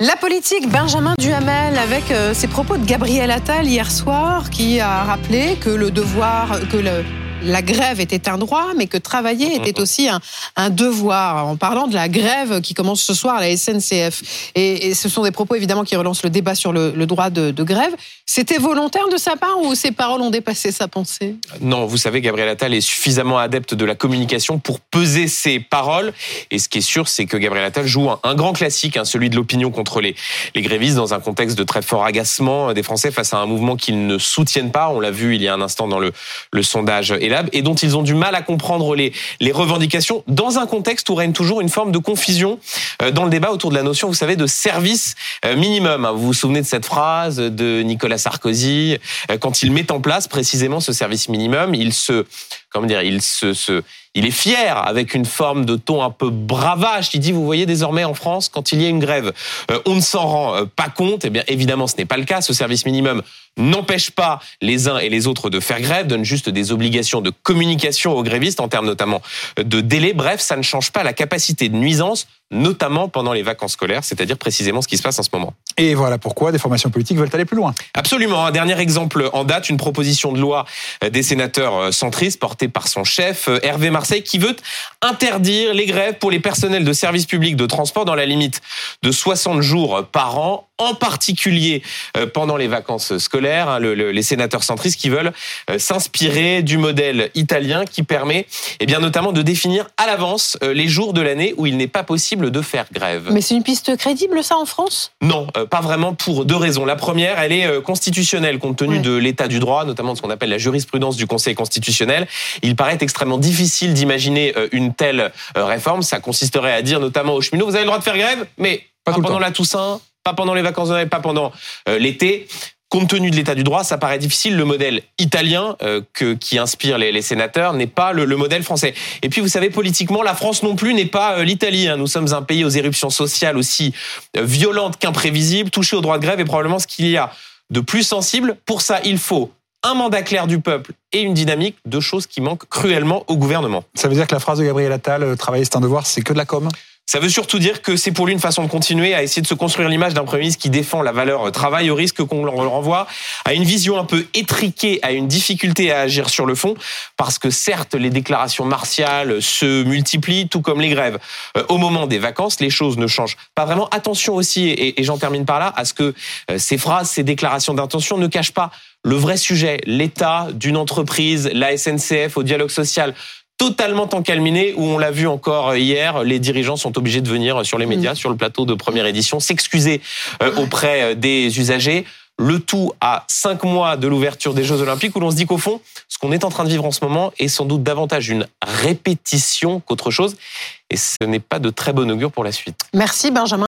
La politique, Benjamin Duhamel, avec euh, ses propos de Gabriel Attal hier soir, qui a rappelé que le devoir, que le, la grève était un droit, mais que travailler était aussi un, un, devoir, en parlant de la grève qui commence ce soir à la SNCF. Et, et ce sont des propos évidemment qui relancent le débat sur le, le droit de, de grève. C'était volontaire de sa part ou ses paroles ont dépassé sa pensée? Non, vous savez, Gabriel Attal est suffisamment adepte de la communication pour peser ses paroles. Et ce qui est sûr, c'est que Gabriel Attal joue un, un grand classique, hein, celui de l'opinion contre les, les grévistes, dans un contexte de très fort agacement des Français face à un mouvement qu'ils ne soutiennent pas. On l'a vu il y a un instant dans le, le sondage Et dont ils ont du mal à comprendre les, les revendications, dans un contexte où règne toujours une forme de confusion euh, dans le débat autour de la notion, vous savez, de service euh, minimum. Vous vous souvenez de cette phrase de Nicolas Sarkozy euh, quand il met en place précisément ce service minimum, il se comment dire, il se, se, il est fier avec une forme de ton un peu bravage. Il dit, vous voyez désormais en France, quand il y a une grève, euh, on ne s'en rend euh, pas compte. Eh bien, évidemment, ce n'est pas le cas. Ce service minimum n'empêche pas les uns et les autres de faire grève, donne juste des obligations de communication aux grévistes en termes notamment de délai. Bref, ça ne change pas la capacité de nuisance, notamment pendant les vacances scolaires, c'est-à-dire précisément ce qui se passe en ce moment. Et voilà pourquoi des formations politiques veulent aller plus loin. Absolument. Un dernier exemple en date, une proposition de loi des sénateurs centristes portée par son chef, Hervé Marseille, qui veut interdire les grèves pour les personnels de services publics de transport dans la limite de 60 jours par an en particulier pendant les vacances scolaires, hein, le, le, les sénateurs centristes qui veulent euh, s'inspirer du modèle italien qui permet eh bien, notamment de définir à l'avance euh, les jours de l'année où il n'est pas possible de faire grève. Mais c'est une piste crédible ça en France? Non, euh, pas vraiment pour deux raisons. La première, elle est constitutionnelle compte tenu ouais. de l'état du droit, notamment de ce qu'on appelle la jurisprudence du Conseil constitutionnel. Il paraît extrêmement difficile d'imaginer une telle réforme. Ça consisterait à dire notamment aux cheminots, vous avez le droit de faire grève, mais pas, pas pendant la Toussaint, pas pendant les vacances de Noël, pas pendant euh, l'été. Compte tenu de l'état du droit, ça paraît difficile. Le modèle italien euh, qui inspire les, sénateurs n'est pas le, le, modèle français. Et puis, vous savez, politiquement, la France non plus n'est pas euh, l'Italie. Hein. Nous sommes un pays aux éruptions sociales aussi euh, violentes qu'imprévisibles. Touché au droit de grève est probablement ce qu'il y a de plus sensible. Pour ça, il faut un mandat clair du peuple et une dynamique, deux choses qui manquent cruellement au gouvernement. Ça veut dire que la phrase de Gabriel Attal, travailler c'est un devoir, c'est que de la com? Ça veut surtout dire que c'est pour lui une façon de continuer à essayer de se construire l'image d'un Premier ministre qui défend la valeur travail au risque qu'on le renvoie à une vision un peu étriquée, à une difficulté à agir sur le fond, parce que certes, les déclarations martiales se multiplient, tout comme les grèves. Euh, au moment des vacances, les choses ne changent pas vraiment. Attention aussi, et, et j'en termine par là, à ce que euh, ces phrases, ces déclarations d'intention ne cachent pas le vrai sujet, l'état d'une entreprise, la SNCF, au dialogue social totalement encalminé, où on l'a vu encore hier, les dirigeants sont obligés de venir sur les médias, mmh. sur le plateau de première édition, s'excuser euh, auprès des usagers. Le tout à cinq mois de l'ouverture des Jeux Olympiques, où l'on se dit qu'au fond, ce qu'on est en train de vivre en ce moment est sans doute davantage une répétition qu'autre chose. Et ce n'est pas de très bon augure pour la suite. Merci Benjamin.